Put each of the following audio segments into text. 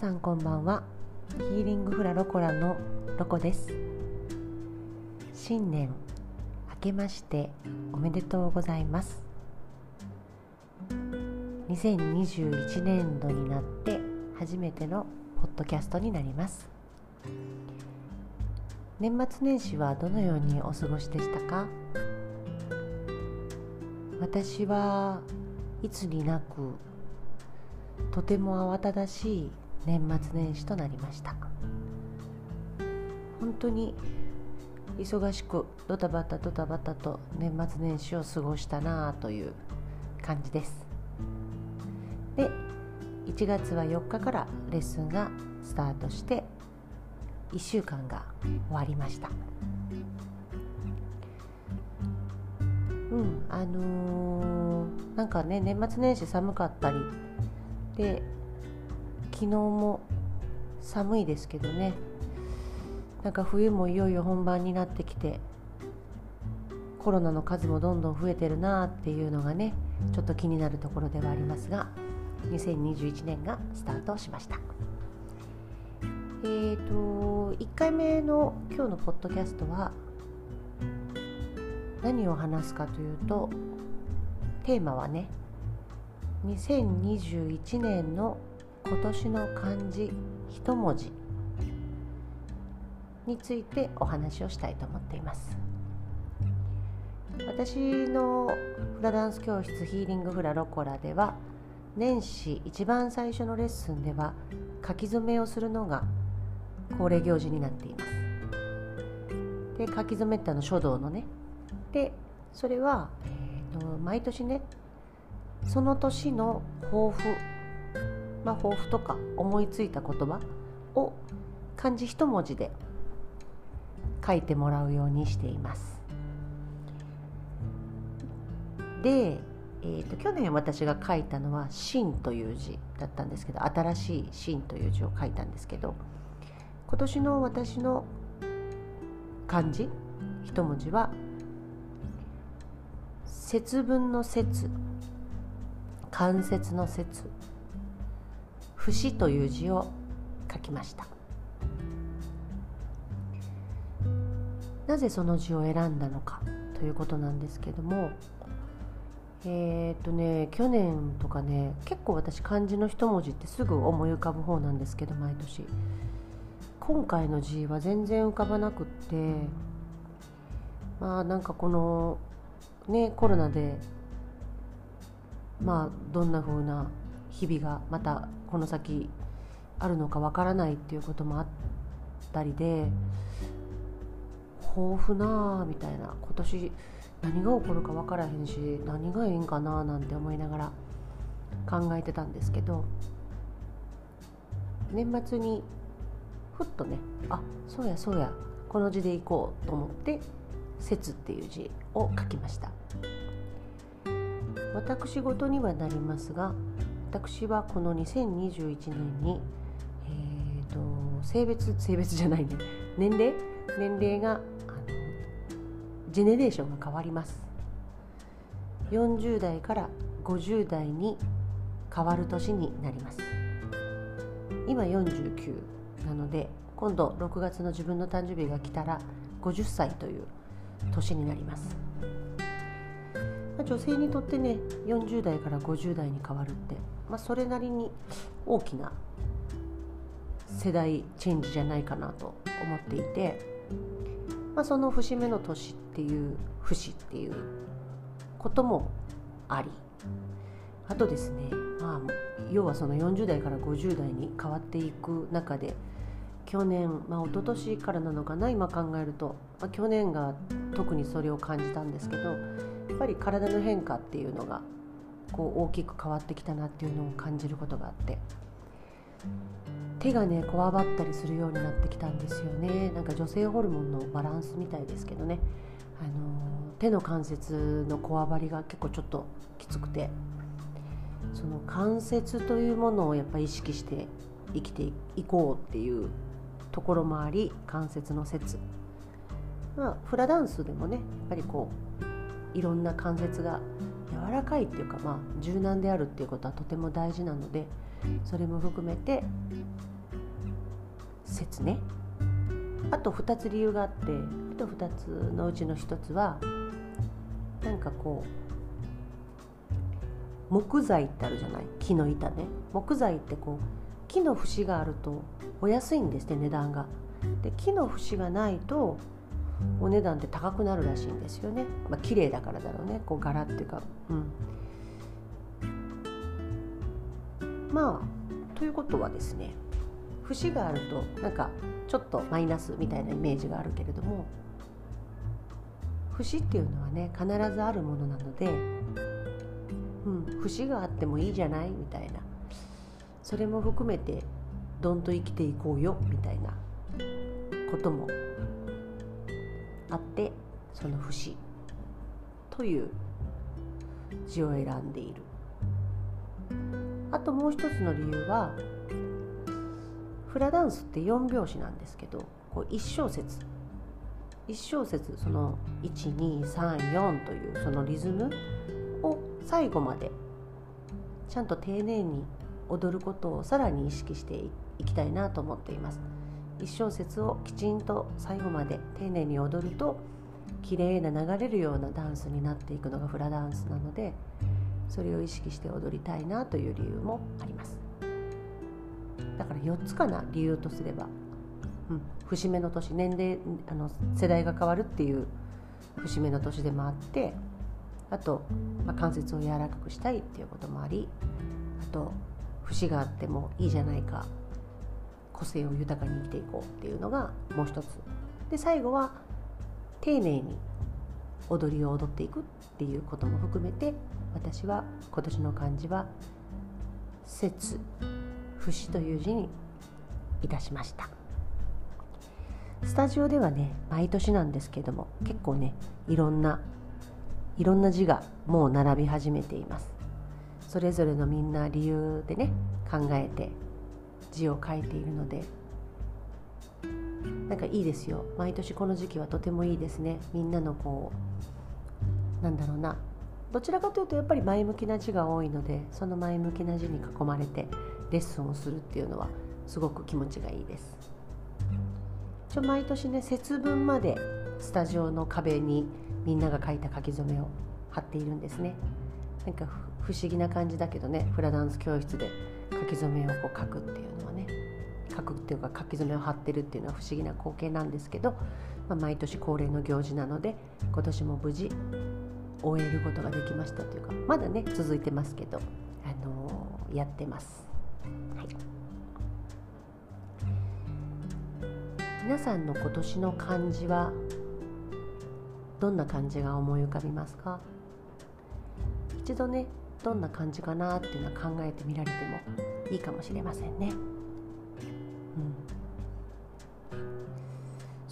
さんこんばんは。ヒーリングフラロコラのロコです。新年明けましておめでとうございます。2021年度になって初めてのポッドキャストになります。年末年始はどのようにお過ごしでしたか？私はいつになくとても慌ただしい年末年始となりました。本当に忙しくドタバタドタバタと年末年始を過ごしたなあという感じです。で1月は4日からレッスンがスタートして1週間が終わりました。うんあのー、なんかね年末年始寒かったりで昨日も寒いですけどね。なんか冬もいよいよ本番になってきてコロナの数もどんどん増えてるなっていうのがねちょっと気になるところではありますが2021年がスタートしました。えーと1回目の今日のポッドキャストは何を話すかというとテーマはね2021年の今年の漢字一文字についてお話をしたいと思っています。私のフラダンス教室ヒーリングフラロコラでは年始一番最初のレッスンでは書き初めをするのが恒例行事になっています。で書き初めっての書道のね。でそれは、えーと毎年ねその年の抱負、まあ、抱負とか思いついた言葉を漢字一文字で書いてもらうようにしています。で、えーと、去年私が書いたのは「真」という字だったんですけど新しい「真」という字を書いたんですけど今年の私の漢字一文字は節分の節関節の節節という字を書きました。なぜその字を選んだのかということなんですけどもえっ、とね去年とかね結構私漢字の一文字ってすぐ思い浮かぶ方なんですけど毎年。今回の字は全然浮かばなくってまあなんかこのねコロナでまあどんな風な日々がまたこの先あるのかわからないっていうこともあったりで豊富なあみたいな今年何が起こるか分からへんし何がいいんかななんて思いながら考えてたんですけど年末にふっとねあそうやそうやこの字でいこうと思って「節」っていう字を書きました。私事にはなりますが私はこの2021年に、えーと、性別性別じゃないね。年齢？年齢があのジェネレーションが変わります。40代から50代に変わる年になります。今49なので今度6月の自分の誕生日が来たら50歳という年になります。女性にとってね40代から50代に変わるって、まあ、それなりに大きな世代チェンジじゃないかなと思っていて、まあ、その節目の年っていう節っていうこともありあとですね、まあ、要はその40代から50代に変わっていく中で去年、まあ、一昨年からなのかな今考えると、まあ、去年が特にそれを感じたんですけどやっぱり体の変化っていうのがこう大きく変わってきたなっていうのを感じることがあって。手がねこわばったりするようになってきたんですよね。なんか女性ホルモンのバランスみたいですけどね。あの手の関節のこわばりが結構ちょっときつくて。その関節というものをやっぱり意識して生きていこうっていうところもあり関節の説。まあフラダンスでもねやっぱりこういろんな関節が柔らかいっていうか、まあ、柔軟であるっていうことはとても大事なのでそれも含めて説ねあと2つ理由があってあと2つのうちの1つはなんかこう木材ってあるじゃない？木の板ね。木材ってこう木の節があるとお安いんですね値段が。で木の節がないとお値段って高くなるらしいんですよね。まあ綺麗だからだろうね。こう柄っていうか。うん。まあということはですね節があるとなんかちょっとマイナスみたいなイメージがあるけれども節っていうのはね必ずあるものなので、うん、節があってもいいじゃない？みたいな。それも含めてどんと生きていこうよ？みたいなこともあってその節。という字を選んでいる。あともう一つの理由はフラダンスって4拍子なんですけどこう1小節。1小節その1234というそのリズムを最後までちゃんと丁寧に踊ることをさらに意識していきたいなと思っています。1小節をきちんと最後まで丁寧に踊ると綺麗な流れるようなダンスになっていくのがフラダンスなのでそれを意識して踊りたいなという理由もあります。だから4つかな理由とすれば、うん、節目の年年齢あの世代が変わるっていう節目の年でもあってあと、まあ、関節を柔らかくしたいっていうこともありあと節があってもいいじゃないか個性を豊かに生きていこうっていうのがもう一つで最後は丁寧に踊りを踊っていくっていうことも含めて私は今年の漢字は「節」節という字にいたしました。スタジオではね毎年なんですけども結構ねいろんないろんな字がもう並び始めています。それぞれのみんな理由でね考えて字を書いているので。なんかいいですよ。毎年この時期はとてもいいですね。みんなのこうなんだろうな。どちらかというとやっぱり前向きな字が多いのでその前向きな字に囲まれてレッスンをするっていうのはすごく気持ちがいいです。ちょ毎年ね節分までスタジオの壁にみんなが書いた書き初めを貼っているんですね。なんか不思議な感じだけどねフラダンス教室で書き初めをこう書くっていうの書くっていうか書き初めを貼ってるっていうのは不思議な光景なんですけど、まあ、毎年恒例の行事なので今年も無事終えることができましたというかまだね続いてますけど、あのー、やってます。はい、皆さんの今年の漢字はどんな漢字が思い浮かびますか？一度ねどんな感じかなっていうのは考えてみられてもいいかもしれませんね。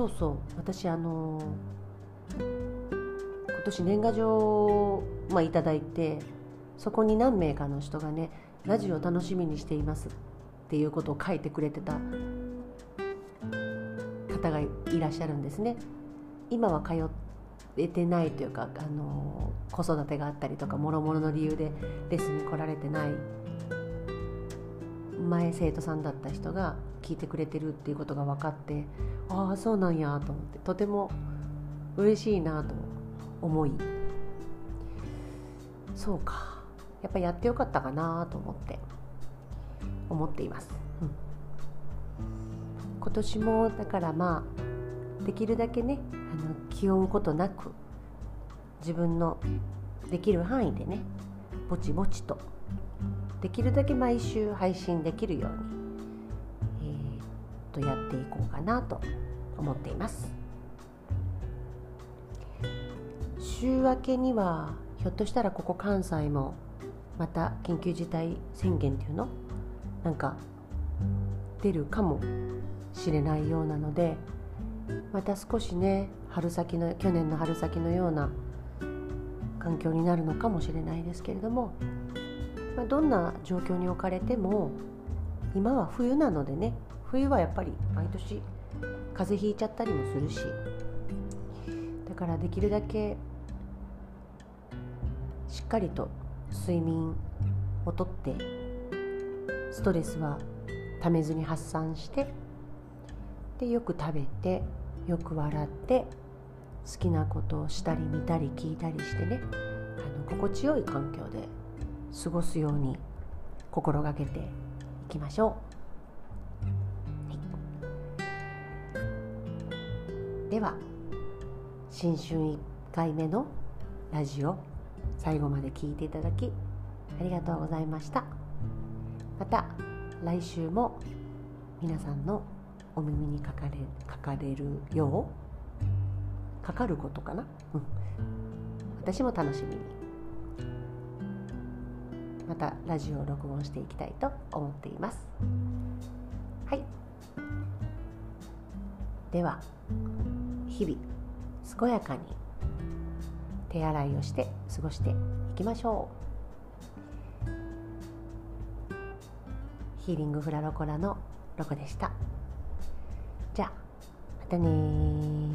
そうそう私あの今年年賀状をまあいただいてそこに何名かの人がねラジオ楽しみにしていますっていうことを書いてくれてた方がいらっしゃるんですね。今は通えてないというかあの子育てがあったりとかもろもろの理由でレッスンに来られてない前生徒さんだった人が聞いてくれてるっていうことが分かってああそうなんやと思ってとても嬉しいなと思いそうか。やっぱやってよかったかなと思って思っています、うん、今年もだからまあできるだけねあの気負うことなく自分のできる範囲でねぼちぼちとできるだけ毎週配信できるように、えー、とやっていこうかなと思っています。週明けにはひょっとしたらここ関西もまた緊急事態宣言っていうのなんか出るかもしれないようなのでまた少しね春先の去年の春先のような環境になるのかもしれないですけれども、どんな状況に置かれても今は冬なのでね冬はやっぱり毎年風邪ひいちゃったりもするしだからできるだけしっかりと睡眠をとってストレスはためずに発散してでよく食べてよく笑って好きなことをしたり見たり聞いたりしてねあの心地よい環境で過ごすように心がけていきましょう、はい、では新春1回目のラジオ最後まで聞いていただきありがとうございました。また来週も皆さんのお耳にかかれかかれるようかかることかな、うん、私も楽しみに。またラジオを録音していきたいと思っています。はい。では日々健やかに手洗いをして過ごしていきましょう。ヒーリングフラロコラのロコでした。じゃあまたね